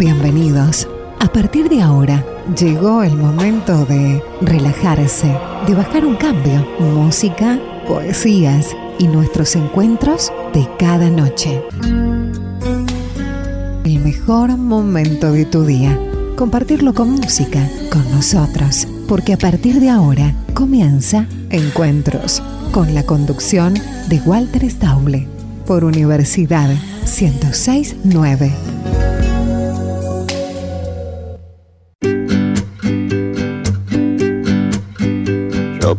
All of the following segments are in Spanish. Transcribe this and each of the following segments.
Bienvenidos. A partir de ahora, llegó el momento de relajarse, de bajar un cambio. Música, poesías y nuestros encuentros de cada noche. El mejor momento de tu día. Compartirlo con música, con nosotros. Porque a partir de ahora comienza Encuentros, con la conducción de Walter Stauble, por Universidad 1069.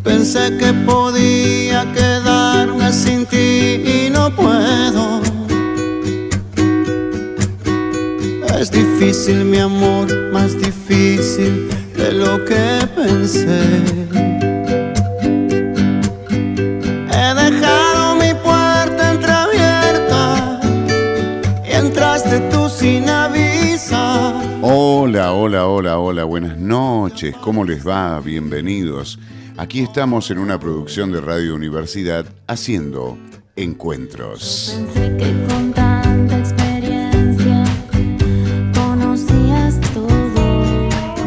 Pensé que podía quedarme sin ti y no puedo. Es difícil mi amor, más difícil de lo que pensé. He dejado mi puerta entreabierta y entraste tú sin avisar. Hola, hola, hola, hola, buenas noches, ¿cómo les va? Bienvenidos. Aquí estamos en una producción de Radio Universidad haciendo encuentros.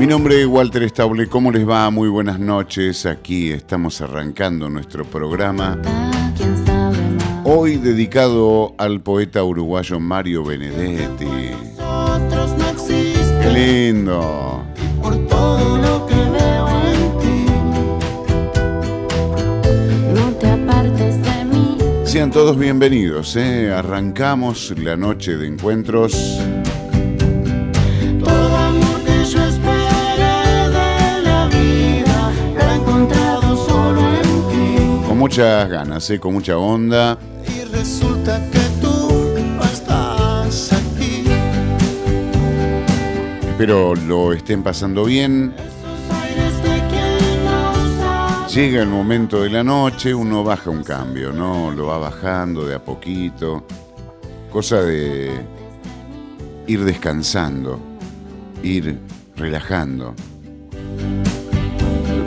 Mi nombre es Walter Stable, ¿cómo les va? Muy buenas noches, aquí estamos arrancando nuestro programa. Hoy dedicado al poeta uruguayo Mario Benedetti. ¡Qué lindo! por todo lo que veo Sean todos bienvenidos, ¿eh? arrancamos la noche de encuentros. Todo amor que yo esperé de la vida lo he encontrado solo en ti. Con muchas ganas, ¿eh? con mucha onda. Y resulta que tú no estás aquí. Espero lo estén pasando bien. Llega el momento de la noche, uno baja un cambio, ¿no? Lo va bajando de a poquito. Cosa de ir descansando, ir relajando.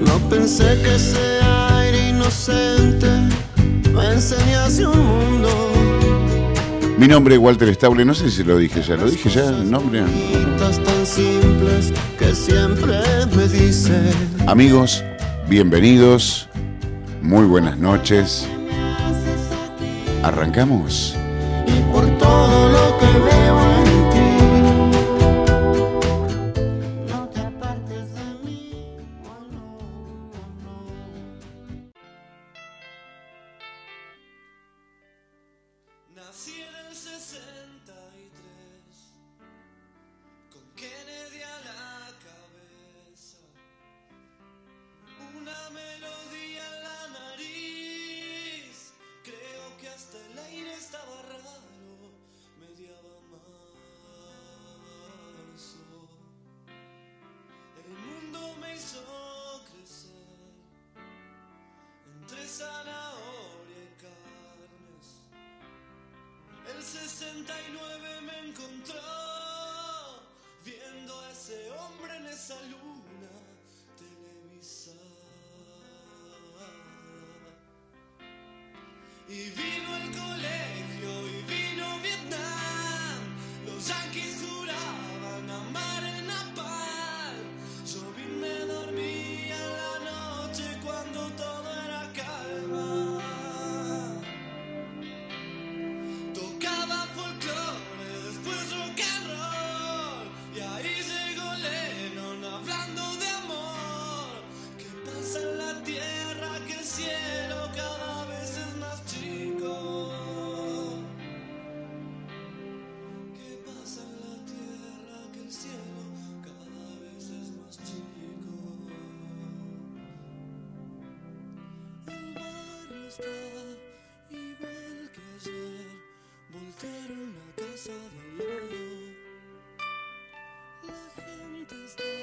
No pensé que ese aire inocente me enseñase un mundo. Mi nombre es Walter Stable, no sé si lo dije ya, lo dije ya, el nombre. Preguntas tan simples que siempre me dicen. Amigos, bienvenidos, muy buenas noches. ¿Arrancamos? Igual que ayer. Voltearon la casa de al lado. La gente está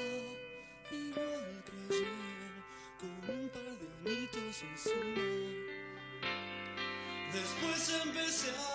igual que ayer. Con un par de anitos encima. Después empecé a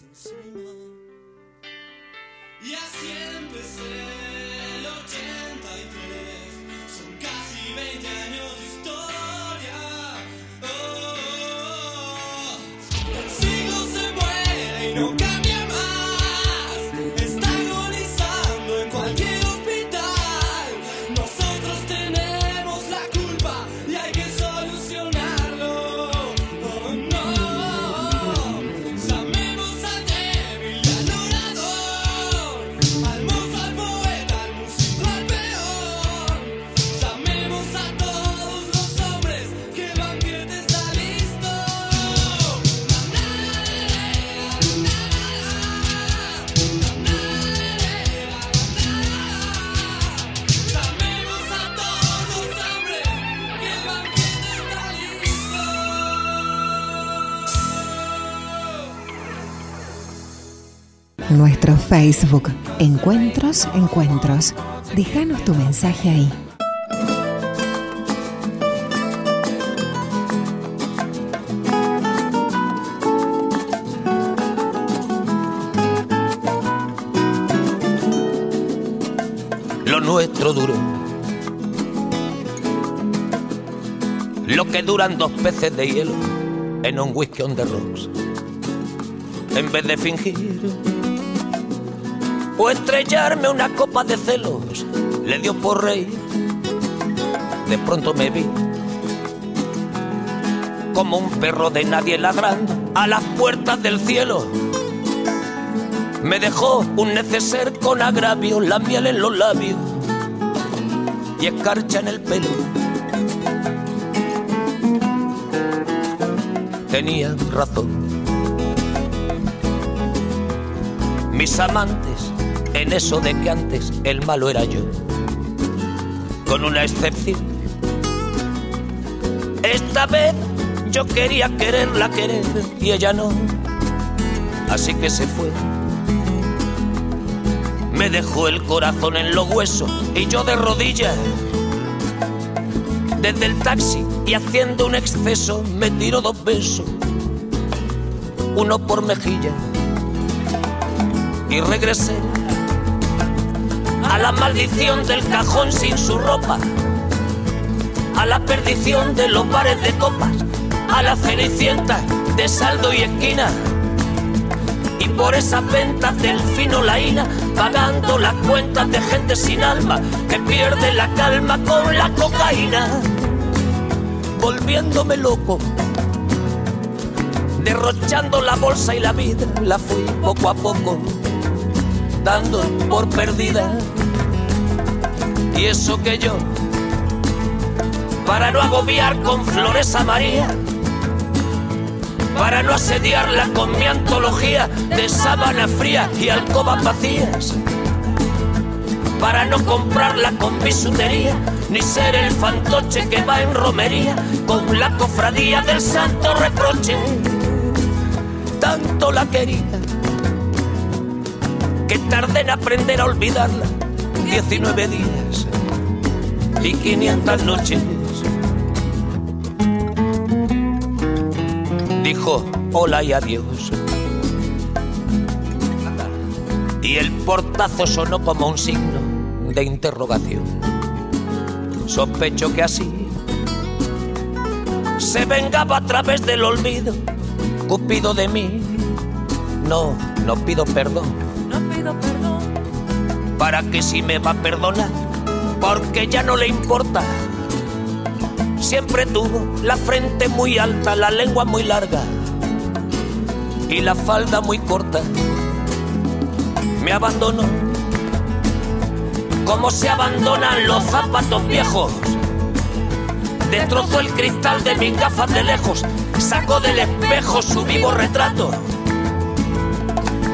encima. Y así empecé Facebook, Encuentros, Encuentros. Déjanos tu mensaje ahí. lo nuestro duró. Lo que duran dos peces de hielo en un whisky on the rocks. En vez de fingir estrellarme una copa de celos, le dio por reír. De pronto me vi como un perro de nadie ladrando a las puertas del cielo. Me dejó un neceser con agravio, la miel en los labios y escarcha en el pelo. Tenía razón. Mis amantes, eso de que antes el malo era yo, con una excepción. Esta vez yo quería quererla querer y ella no, así que se fue me dejó el corazón en los huesos y yo de rodillas. Desde el taxi y haciendo un exceso me tiró dos besos, uno por mejilla. Y regresé a la maldición del cajón sin su ropa, a la perdición de los bares de copas, a la cenicienta de saldo y esquina y por esas ventas del fino laína, pagando las cuentas de gente sin alma que pierde la calma con la cocaína, volviéndome loco, derrochando la bolsa y la vida, la fui poco a poco dando por perdida. Y eso que yo, para no agobiar con flores a María, para no asediarla con mi antología de sábana fría y alcobas vacías, para no comprarla con bisutería, ni ser el fantoche que va en romería con la cofradía del santo reproche. Tanto la quería que tardé en aprender a olvidarla 19 días y 500 noches. dijo hola y adiós. Y el portazo sonó como un signo de interrogación. Sospecho que así se vengaba a través del olvido, Cupido de mí. No, no pido perdón, No pido perdón, para que si me va a perdonar, porque ya no le importa. Siempre tuvo la frente muy alta, la lengua muy larga y la falda muy corta. Me abandonó como se abandonan los zapatos viejos. Destrozó el cristal de mis gafas de lejos, sacó del espejo su vivo retrato.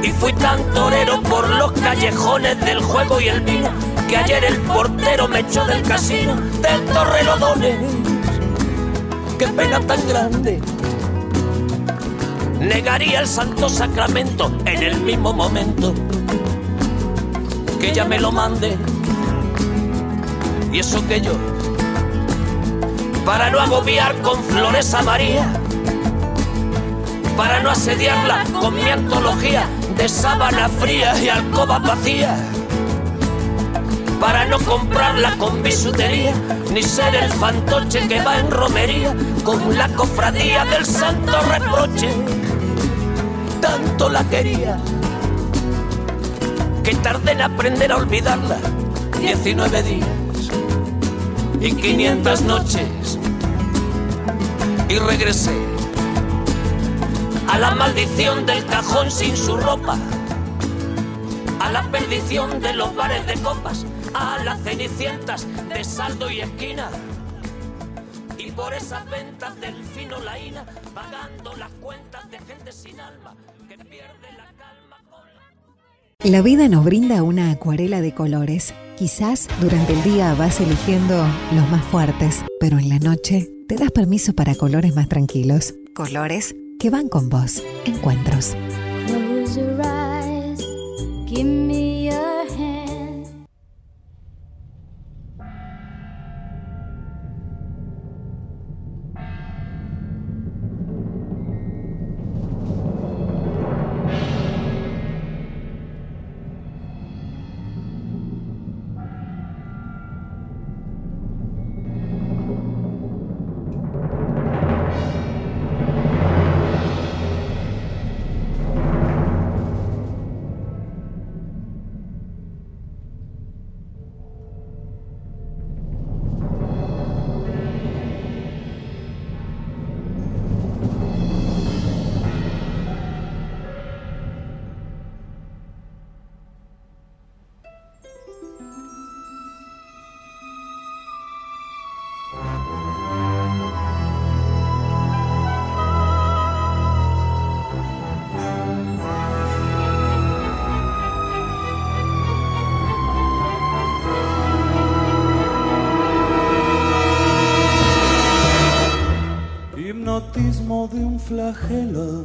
Y fui tan torero por los callejones del juego y el vino que ayer el portero me echó del casino del Torrelodones. Qué pena tan grande. Negaría el santo sacramento en el mismo momento que ella me lo mande. Y eso que yo, para no agobiar con flores a María, para no asediarla con mi antología de sábana fría y alcoba vacía, para no comprarla con bisutería, ni ser el fantoche que va en romería con la cofradía del santo reproche. Tanto la quería que tardé en aprender a olvidarla. 19 días y 500 noches. Y regresé a la maldición del cajón sin su ropa, a la perdición de los bares de copas, a las cenicientas de saldo y esquina. Y por esas ventas del fino laína, pagando las cuentas de gente sin alma que pierde la calma con la... La vida nos brinda una acuarela de colores. Quizás durante el día vas eligiendo los más fuertes, pero en la noche te das permiso para colores más tranquilos. Colores que van con vos. Encuentros. Close your eyes, give me flagelo,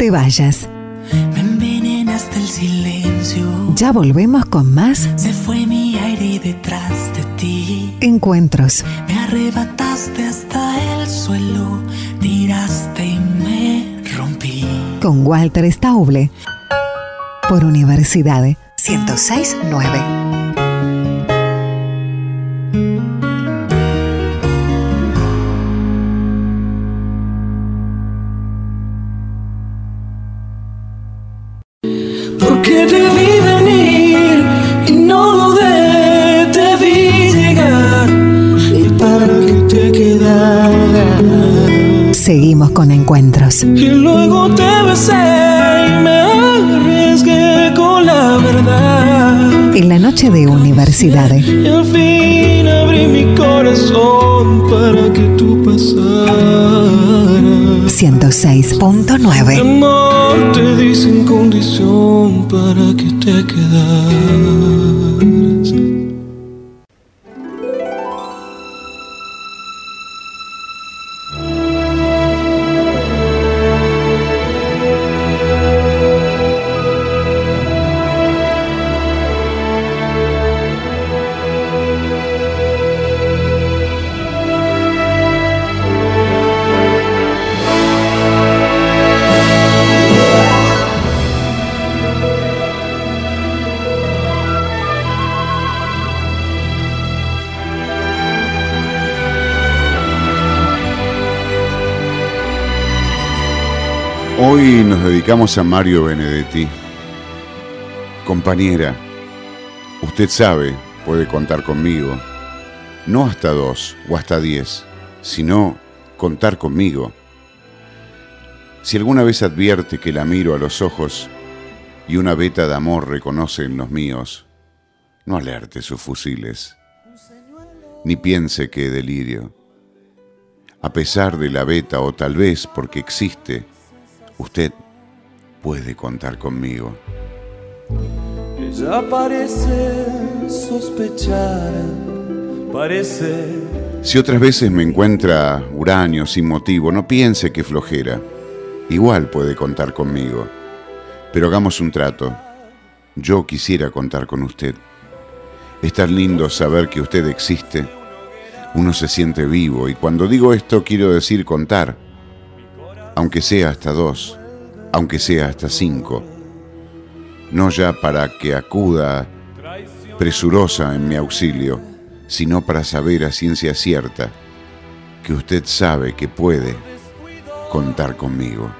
te vayas. Me envenenaste el silencio. Ya volvemos con más Se fue mi aire detrás de ti. encuentros. Me arrebataste hasta el suelo. Tiraste y me rompí. con Walter Stauble por Universidad 1069. Con encuentros. Y luego te besé y me arriesgué con la verdad. En la noche de Universidad Y al fin abrí mi corazón para que tú pasaras. 106.9. Amor te di sin condición para que te quedaras. Nos dedicamos a Mario Benedetti. Compañera, usted sabe, puede contar conmigo. No hasta dos o hasta diez, sino contar conmigo. Si alguna vez advierte que la miro a los ojos y una veta de amor reconoce en los míos, no alerte sus fusiles, ni piense que delirio. A pesar de la veta o tal vez porque existe, usted puede contar conmigo. Ella parece sospechar, parece Si otras veces me encuentra uranio sin motivo, no piense que flojera. Igual puede contar conmigo. Pero hagamos un trato. Yo quisiera contar con usted. Es tan lindo saber que usted existe. Uno se siente vivo y cuando digo esto quiero decir contar. Aunque sea hasta dos, aunque sea hasta cinco. No ya para que acuda presurosa en mi auxilio, sino para saber a ciencia cierta que usted sabe que puede contar conmigo.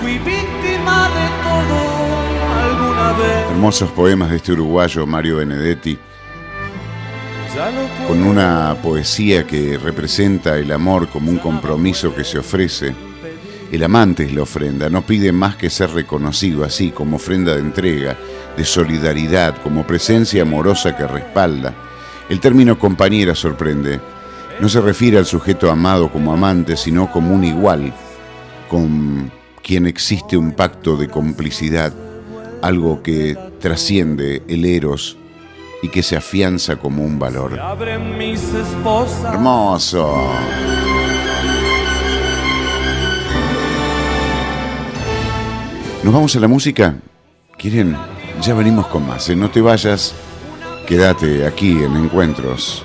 fui víctima de todo alguna vez. Hermosos poemas de este uruguayo Mario Benedetti, con una poesía que representa el amor como un compromiso que se ofrece. El amante es la ofrenda, no pide más que ser reconocido así como ofrenda de entrega, de solidaridad, como presencia amorosa que respalda. El término compañera sorprende. No se refiere al sujeto amado como amante, sino como un igual, con quien existe un pacto de complicidad, algo que trasciende el eros y que se afianza como un valor. Hermoso. ¿Nos vamos a la música? ¿Quieren? Ya venimos con más. ¿eh? No te vayas. Quédate aquí en Encuentros.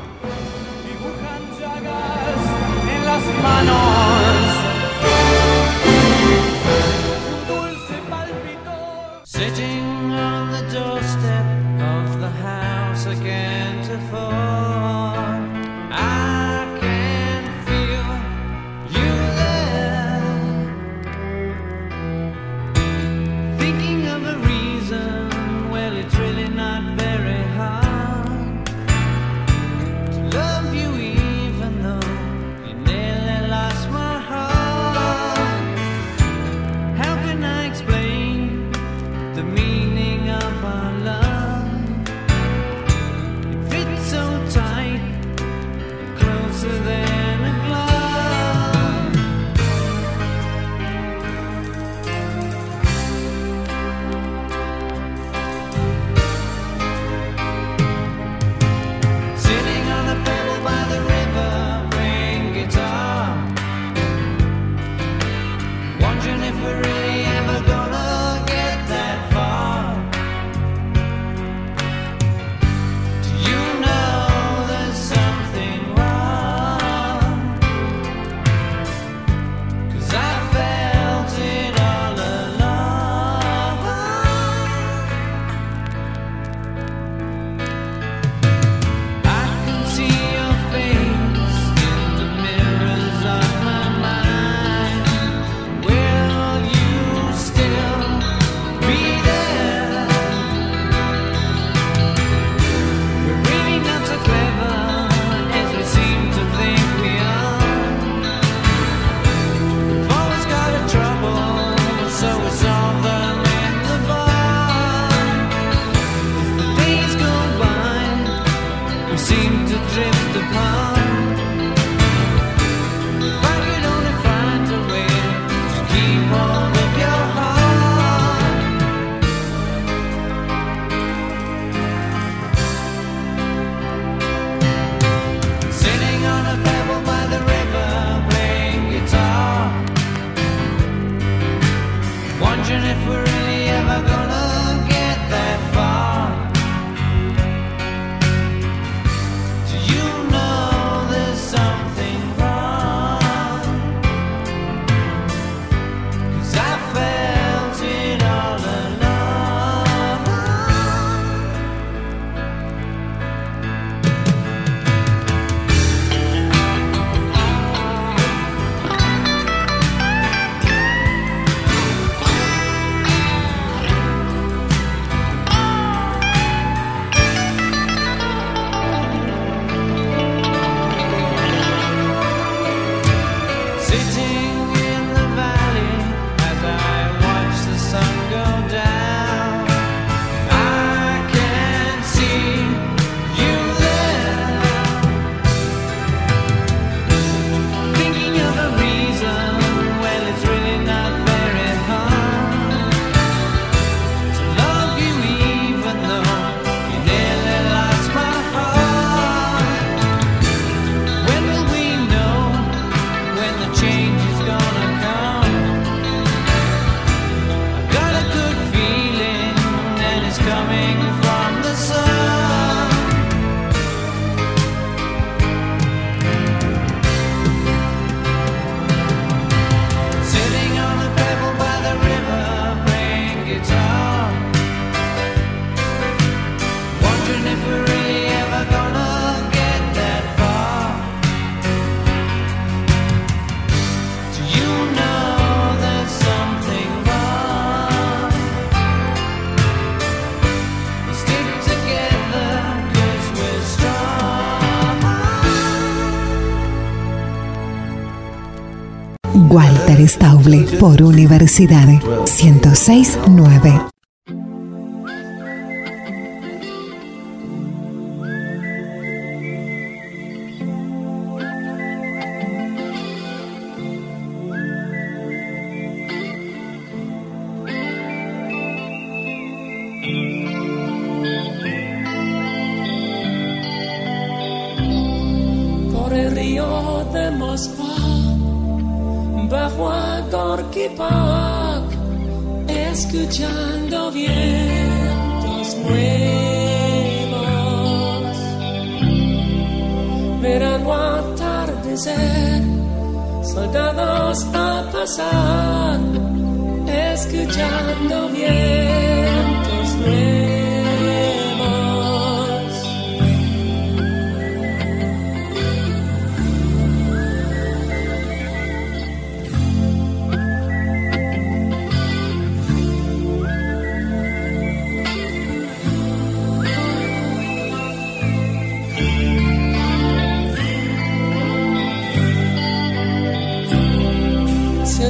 Por Universidad 1069.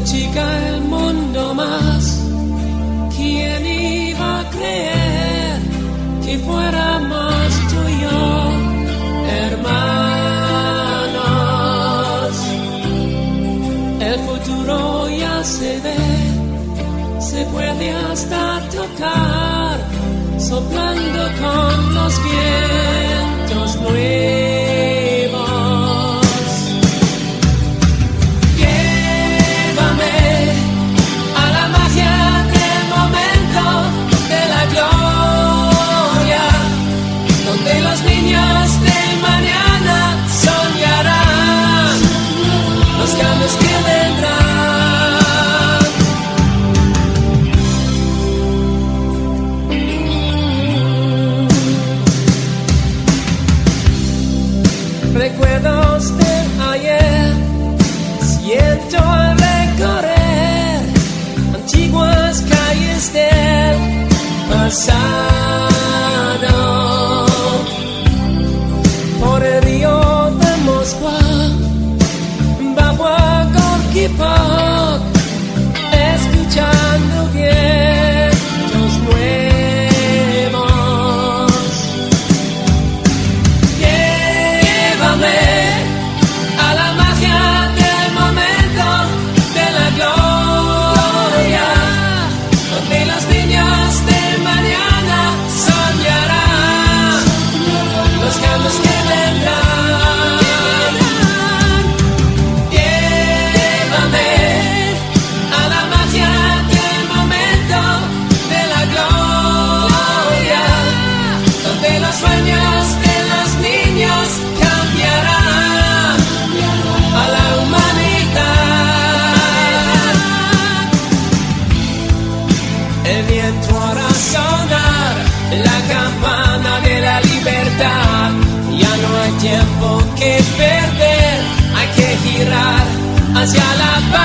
chica el mundo más. ¿Quién iba a creer que fuera más tuyo, hermanos? El futuro ya se ve, se puede hasta tocar, soplando con los vientos nuevos. passar. viento hará sonar la campana de la libertad. Ya no hay tiempo que perder, hay que girar hacia la paz.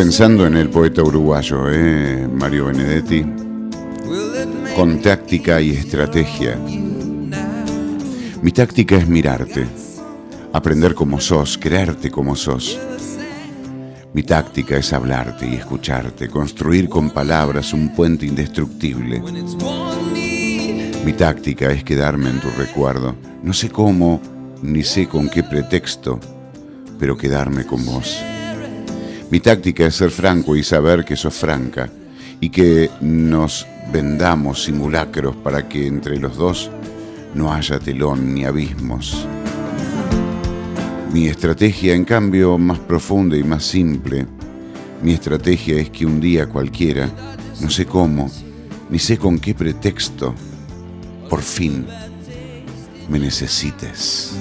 Pensando en el poeta uruguayo, ¿eh? Mario Benedetti, con táctica y estrategia. Mi táctica es mirarte, aprender como sos, creerte como sos. Mi táctica es hablarte y escucharte, construir con palabras un puente indestructible. Mi táctica es quedarme en tu recuerdo. No sé cómo, ni sé con qué pretexto, pero quedarme con vos. Mi táctica es ser franco y saber que sos franca y que nos vendamos simulacros para que entre los dos no haya telón ni abismos. Mi estrategia, en cambio, más profunda y más simple, mi estrategia es que un día cualquiera, no sé cómo, ni sé con qué pretexto, por fin me necesites.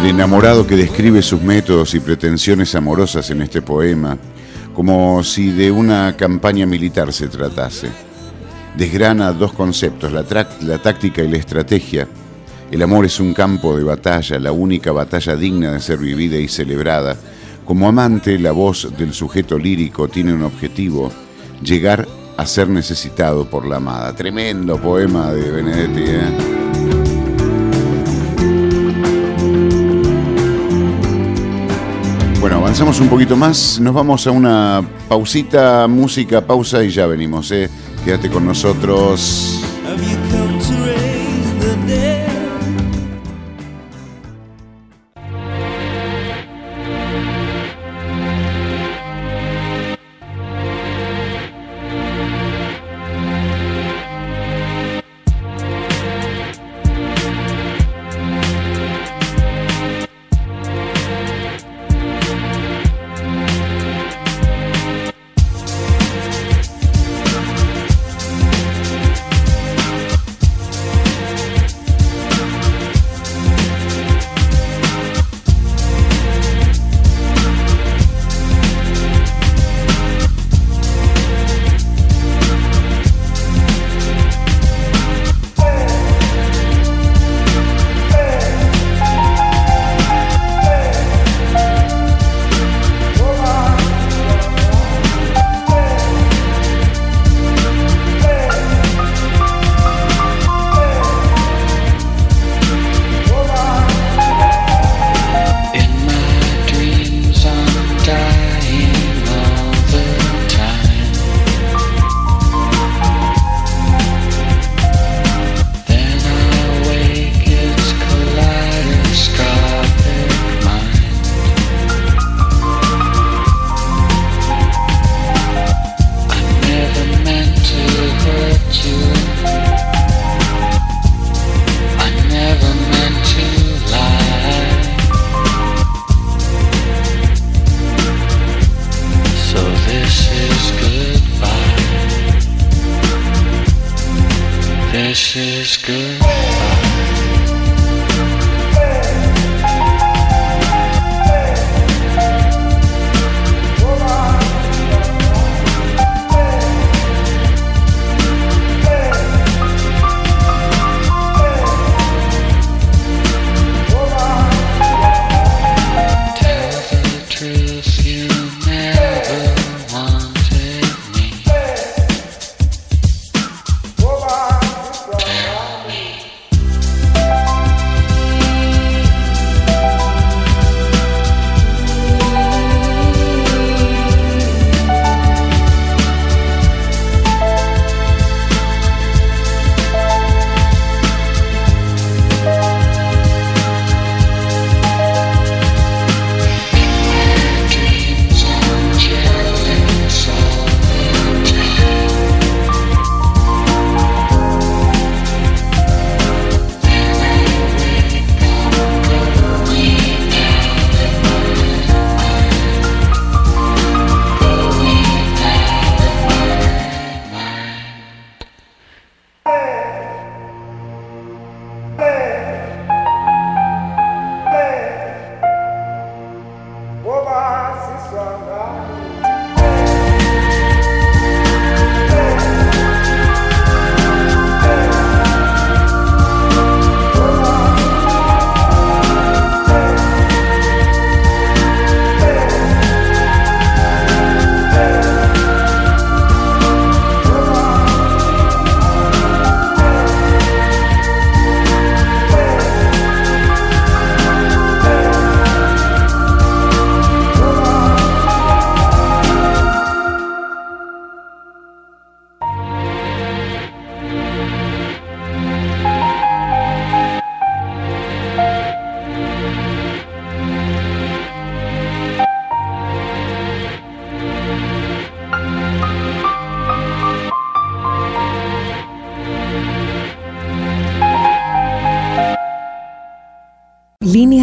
El enamorado que describe sus métodos y pretensiones amorosas en este poema, como si de una campaña militar se tratase. Desgrana dos conceptos, la, la táctica y la estrategia. El amor es un campo de batalla, la única batalla digna de ser vivida y celebrada. Como amante, la voz del sujeto lírico tiene un objetivo, llegar a ser necesitado por la amada. Tremendo poema de Benedetti. ¿eh? Bueno, avanzamos un poquito más, nos vamos a una pausita, música, pausa y ya venimos. ¿eh? Quédate con nosotros.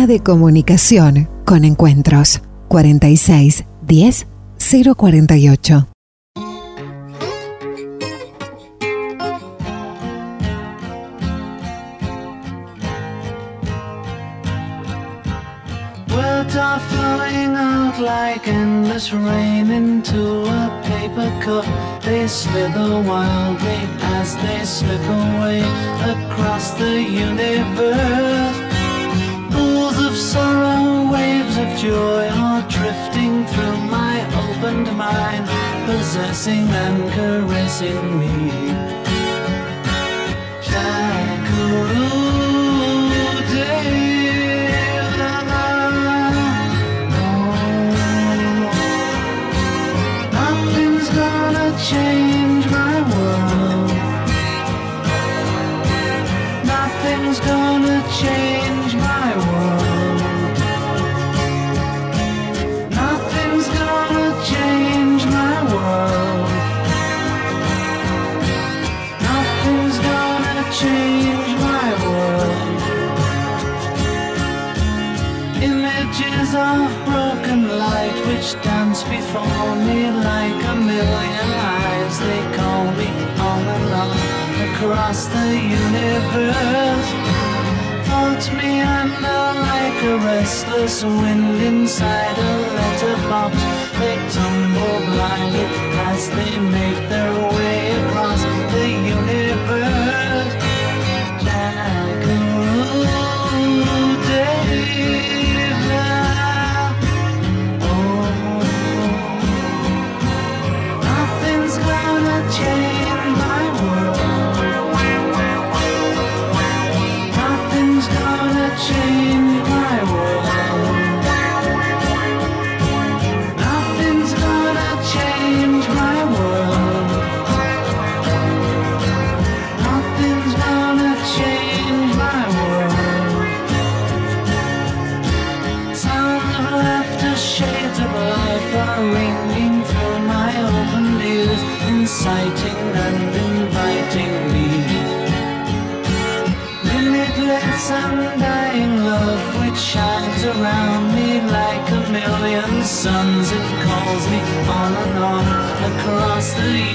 De comunicación con encuentros 46 10 048. of broken light which dance before me like a million eyes. They call me all alone across the universe. Float me under like a restless wind inside a letterbox. They tumble blindly as they make their way across the universe. Like a day. sleep.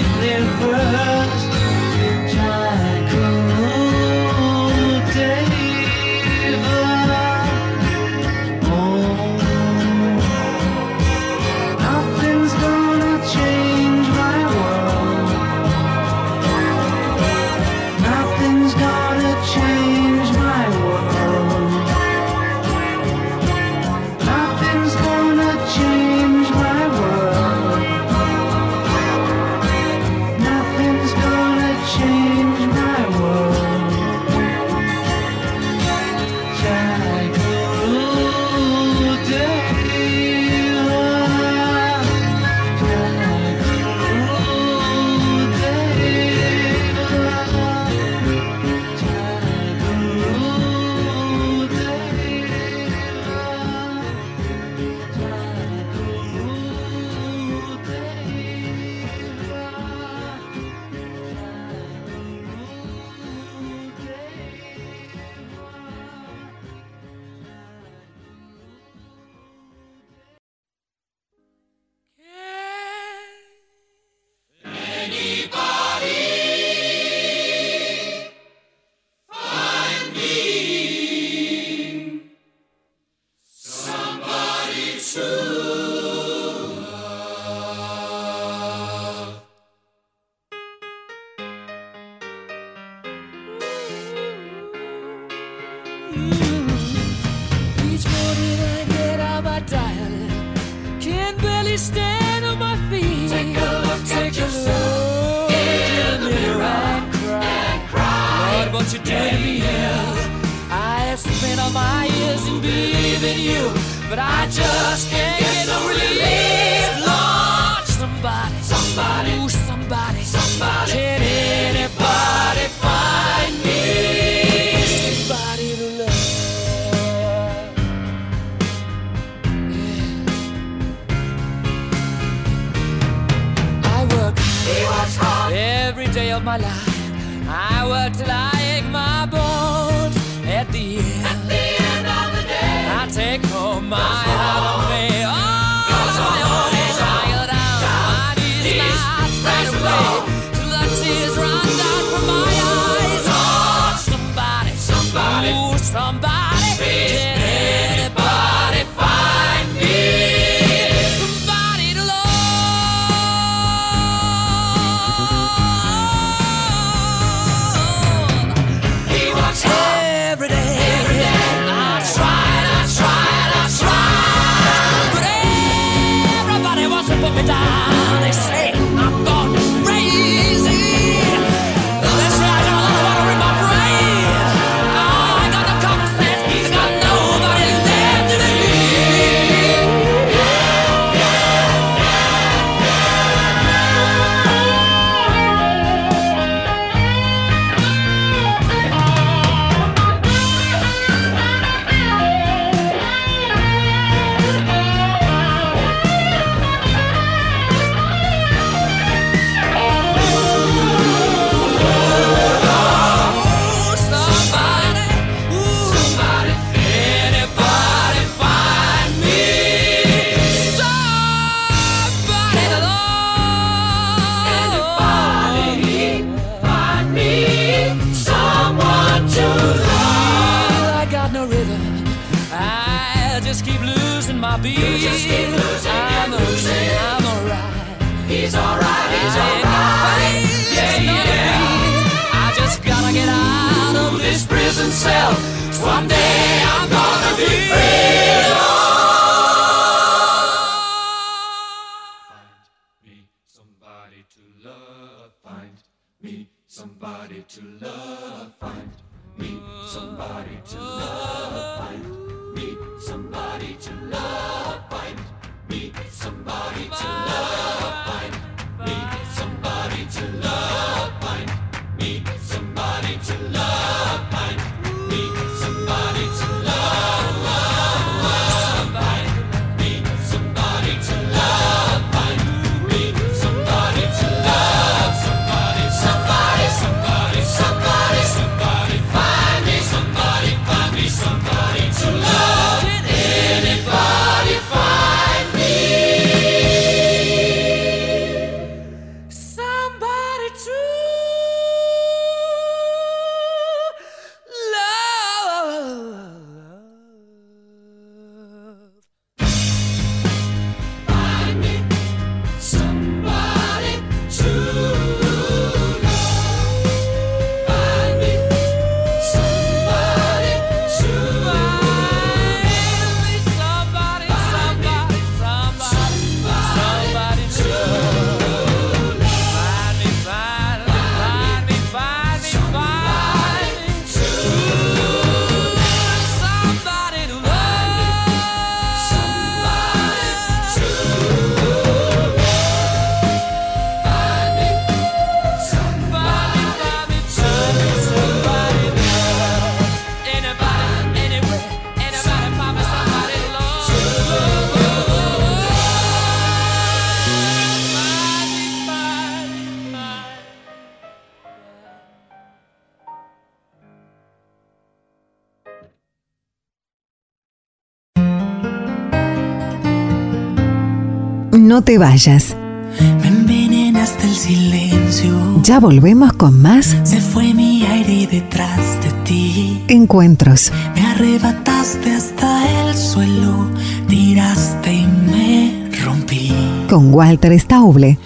No te vayas. Me envenenaste el silencio. Ya volvemos con más. Se fue mi aire detrás de ti. Encuentros. Me arrebataste hasta el suelo. Tiraste y me rompí. Con Walter Stauble.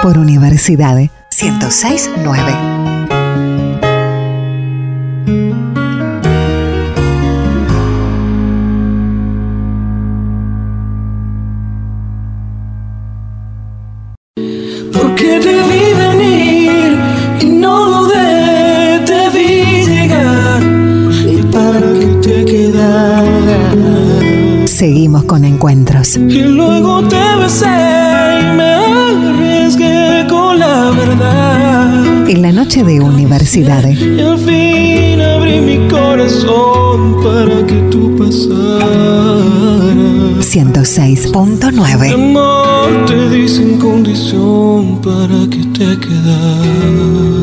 Por Universidad 1069. que te vi venir y no dudé, te vi llegar y para que te quedaras. Seguimos con encuentros. Y luego te besé y me arriesgué con la verdad en la noche de universidad. Y al fin abrí mi corazón para que tú pasaras. 106.9 Amor te di sin condición para que te quedas.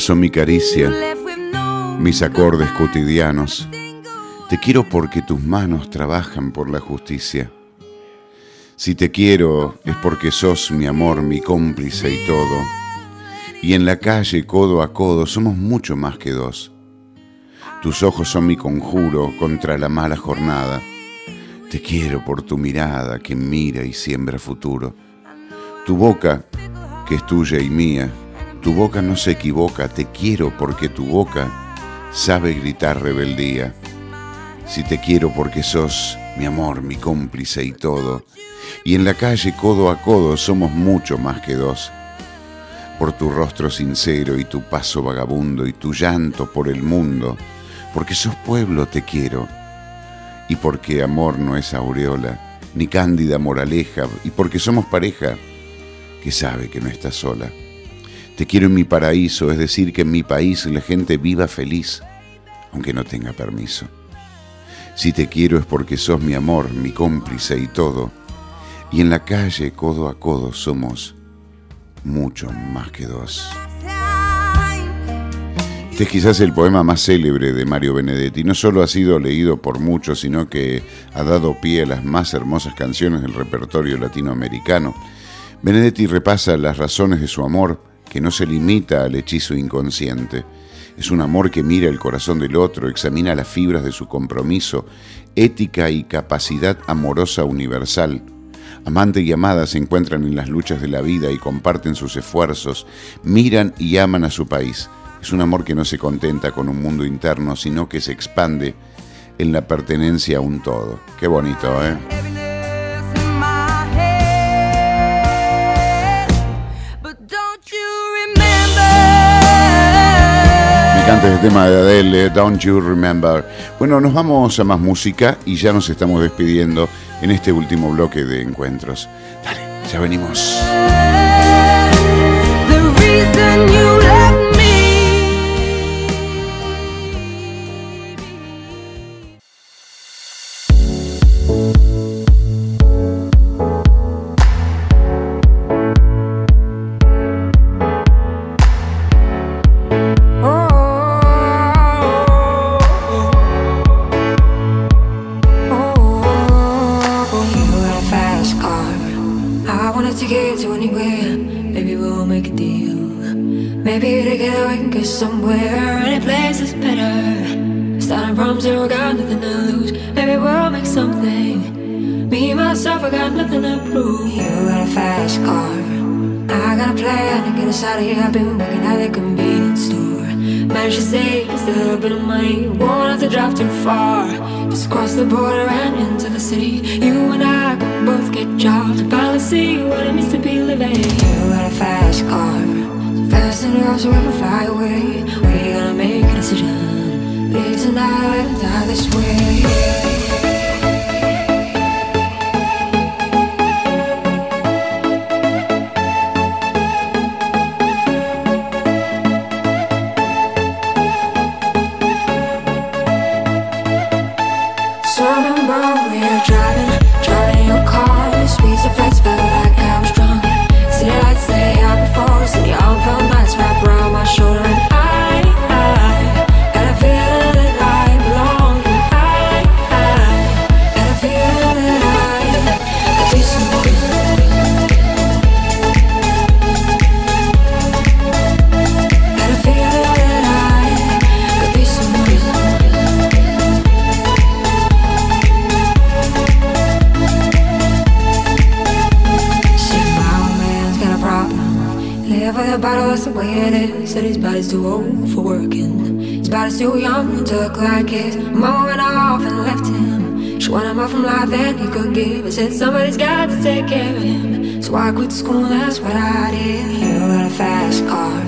Son mi caricia, mis acordes cotidianos. Te quiero porque tus manos trabajan por la justicia. Si te quiero es porque sos mi amor, mi cómplice y todo. Y en la calle, codo a codo, somos mucho más que dos. Tus ojos son mi conjuro contra la mala jornada. Te quiero por tu mirada que mira y siembra futuro. Tu boca, que es tuya y mía, tu boca no se equivoca, te quiero porque tu boca sabe gritar rebeldía. Si te quiero porque sos mi amor, mi cómplice y todo. Y en la calle codo a codo somos mucho más que dos. Por tu rostro sincero y tu paso vagabundo y tu llanto por el mundo, porque sos pueblo te quiero. Y porque amor no es aureola, ni cándida moraleja, y porque somos pareja que sabe que no está sola. Te quiero en mi paraíso, es decir, que en mi país la gente viva feliz, aunque no tenga permiso. Si te quiero es porque sos mi amor, mi cómplice y todo. Y en la calle, codo a codo, somos mucho más que dos. Este es quizás el poema más célebre de Mario Benedetti. No solo ha sido leído por muchos, sino que ha dado pie a las más hermosas canciones del repertorio latinoamericano. Benedetti repasa las razones de su amor, que no se limita al hechizo inconsciente. Es un amor que mira el corazón del otro, examina las fibras de su compromiso, ética y capacidad amorosa universal. Amante y amada se encuentran en las luchas de la vida y comparten sus esfuerzos, miran y aman a su país. Es un amor que no se contenta con un mundo interno, sino que se expande en la pertenencia a un todo. Qué bonito, ¿eh? Encanta este tema de Adele, Don't You Remember. Bueno, nos vamos a más música y ya nos estamos despidiendo en este último bloque de encuentros. Dale, ya venimos. Could give. I said somebody's got to take care of him. So I quit school, that's what I did. You got a fast car.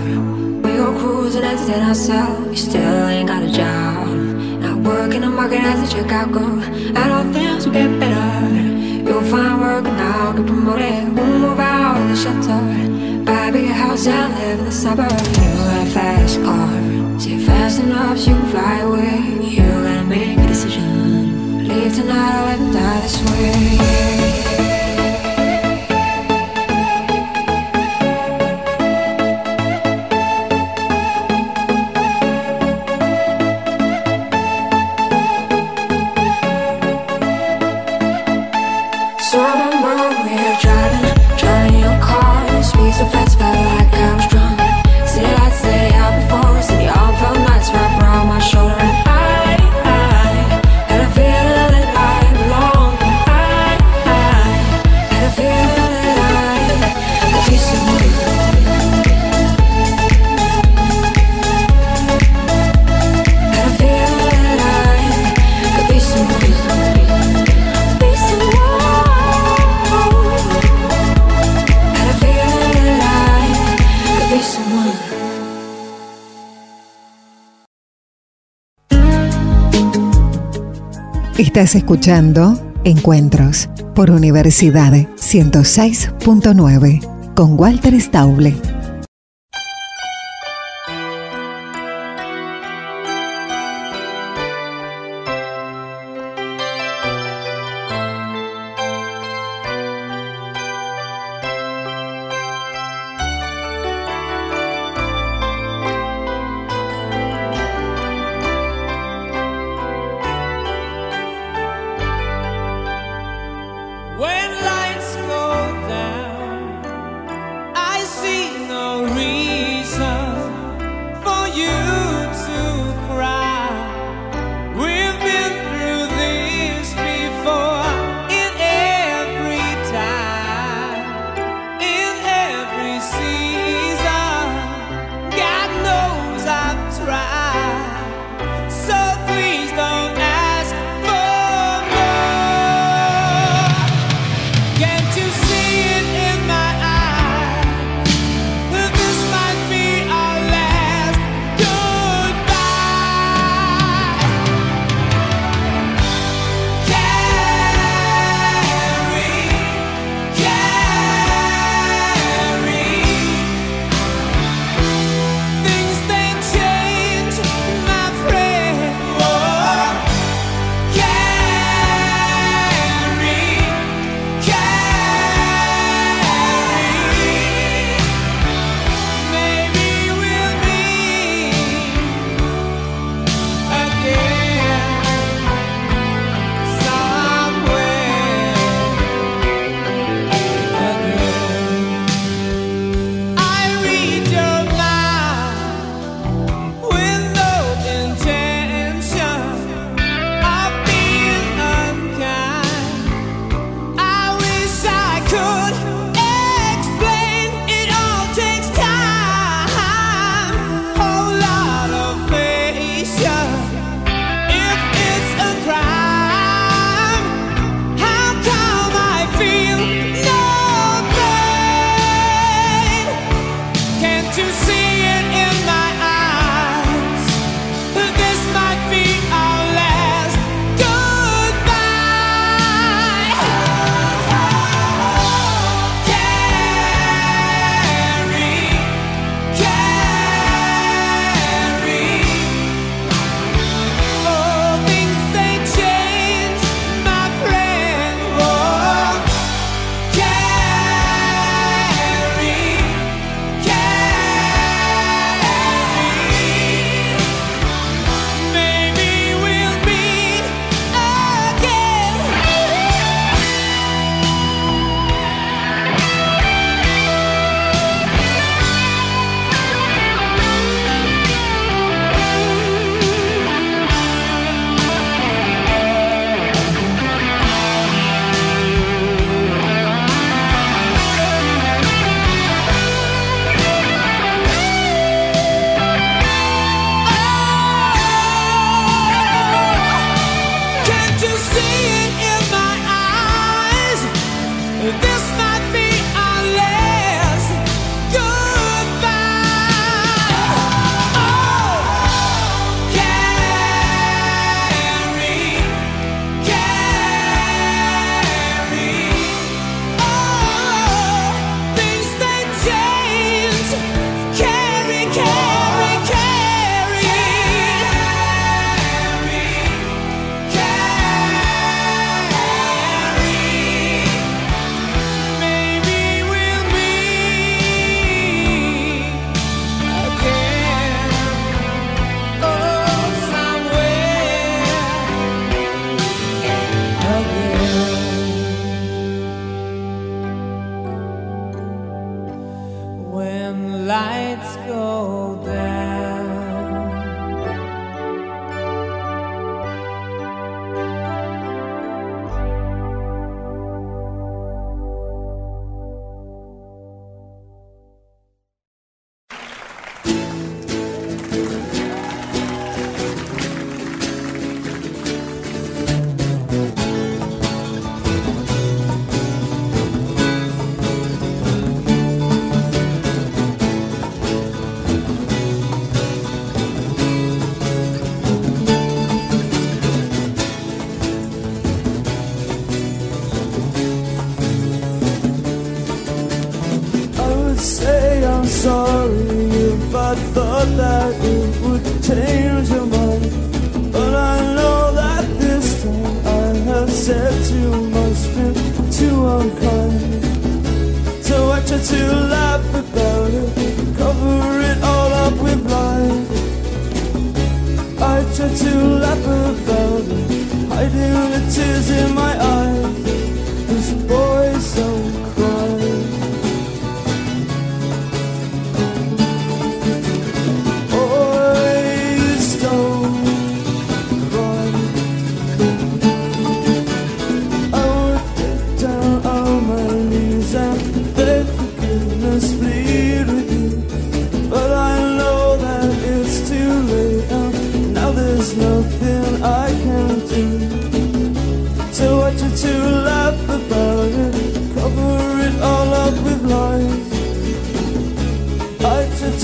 We go cruising, entertain ourselves. You still ain't got a job. Not working the market as a girl. And all things will get better. You'll find work now, get promoted. We'll move out of the shelter. Buy a bigger house and live in the suburbs. You got a fast car. See fast enough so you can fly away. You decision. Tonight or live die this way. Estás escuchando Encuentros por Universidad 106.9 con Walter Stauble.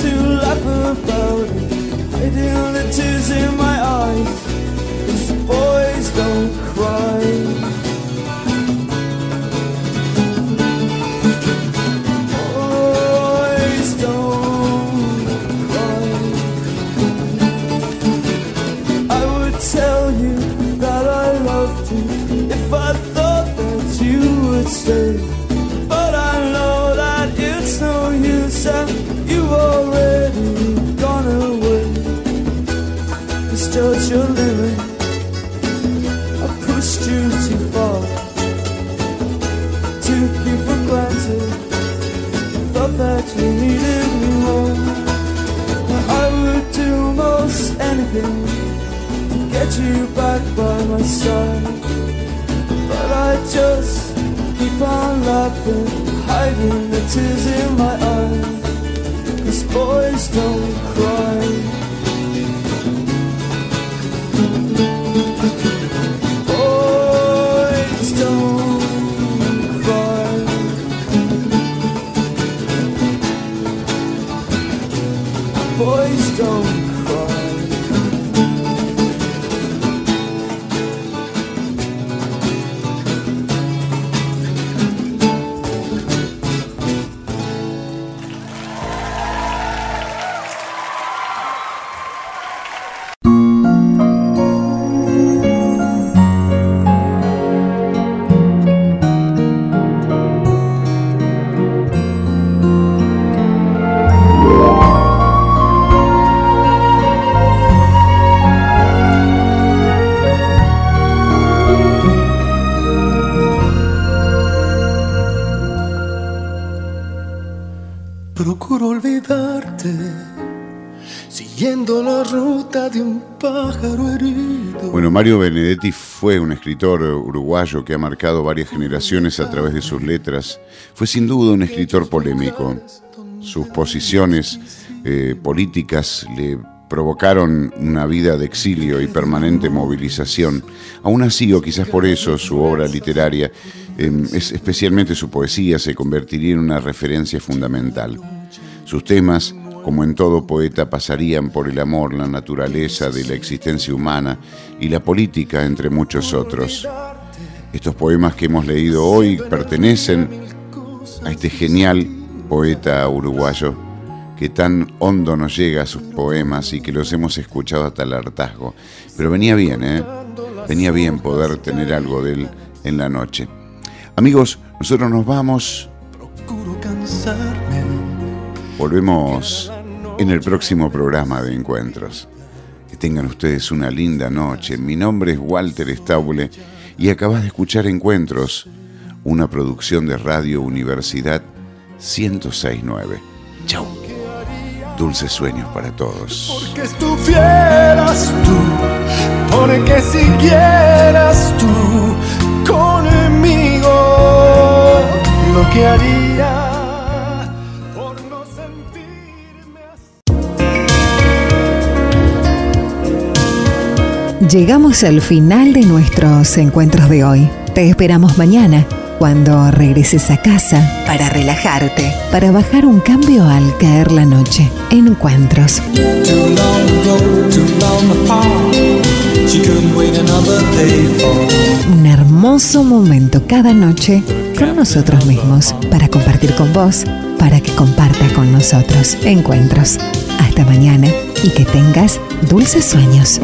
To laugh about. Hiding the tears in my you back by my side. But I just keep on laughing, hiding the tears in my eyes. Cause boys don't cry. Fue un escritor uruguayo que ha marcado varias generaciones a través de sus letras. Fue sin duda un escritor polémico. Sus posiciones eh, políticas le provocaron una vida de exilio y permanente movilización. Aún así, o quizás por eso, su obra literaria, es, especialmente su poesía, se convertiría en una referencia fundamental. Sus temas, como en todo poeta, pasarían por el amor, la naturaleza de la existencia humana y la política, entre muchos otros. Estos poemas que hemos leído hoy pertenecen a este genial poeta uruguayo que tan hondo nos llega a sus poemas y que los hemos escuchado hasta el hartazgo. Pero venía bien, ¿eh? Venía bien poder tener algo de él en la noche. Amigos, nosotros nos vamos. Volvemos en el próximo programa de Encuentros. Que tengan ustedes una linda noche. Mi nombre es Walter Stauble y acabas de escuchar Encuentros, una producción de Radio Universidad 1069. Chau. Dulces sueños para todos. Que estuvieras tú, porque siguieras tú conmigo, lo que haría Llegamos al final de nuestros encuentros de hoy. Te esperamos mañana cuando regreses a casa para relajarte, para bajar un cambio al caer la noche. Encuentros. Un hermoso momento cada noche con nosotros mismos para compartir con vos para que comparta con nosotros encuentros. Hasta mañana y que tengas dulces sueños.